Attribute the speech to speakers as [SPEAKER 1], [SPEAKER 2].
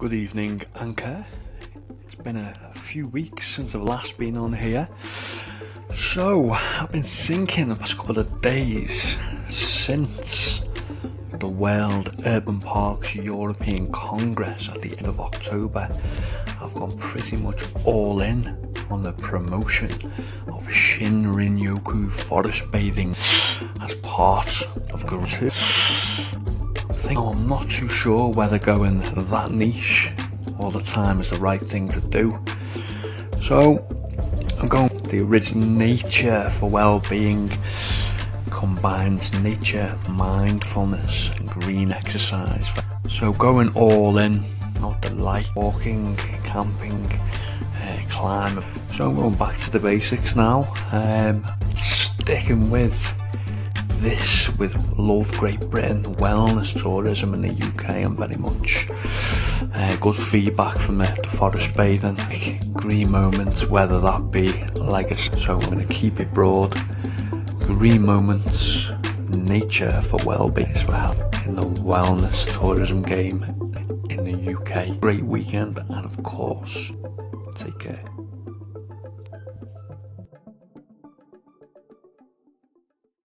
[SPEAKER 1] Good evening, Anchor. It's been a, few weeks since I've last been on here. So, I've been thinking the past couple of days since the World Urban Parks European Congress at the end of October. I've gone pretty much all in on the promotion of Shinrin Yoku forest bathing as part of Guru. Think I'm not too sure whether going that niche all the time is the right thing to do. So I'm going the original nature for well-being combines nature, mindfulness and green exercise. So going all in, not the light, walking, camping, uh, climbing. So I'm going back to the basics now. Um, sticking with this with Love Great Britain, wellness tourism in the UK, and very much uh, good feedback from the, the forest bathing, green moments, whether that be legacy. So I'm going to keep it broad. Green moments, nature for well-being as well in the wellness tourism game in the UK. Great weekend, and of course, take care.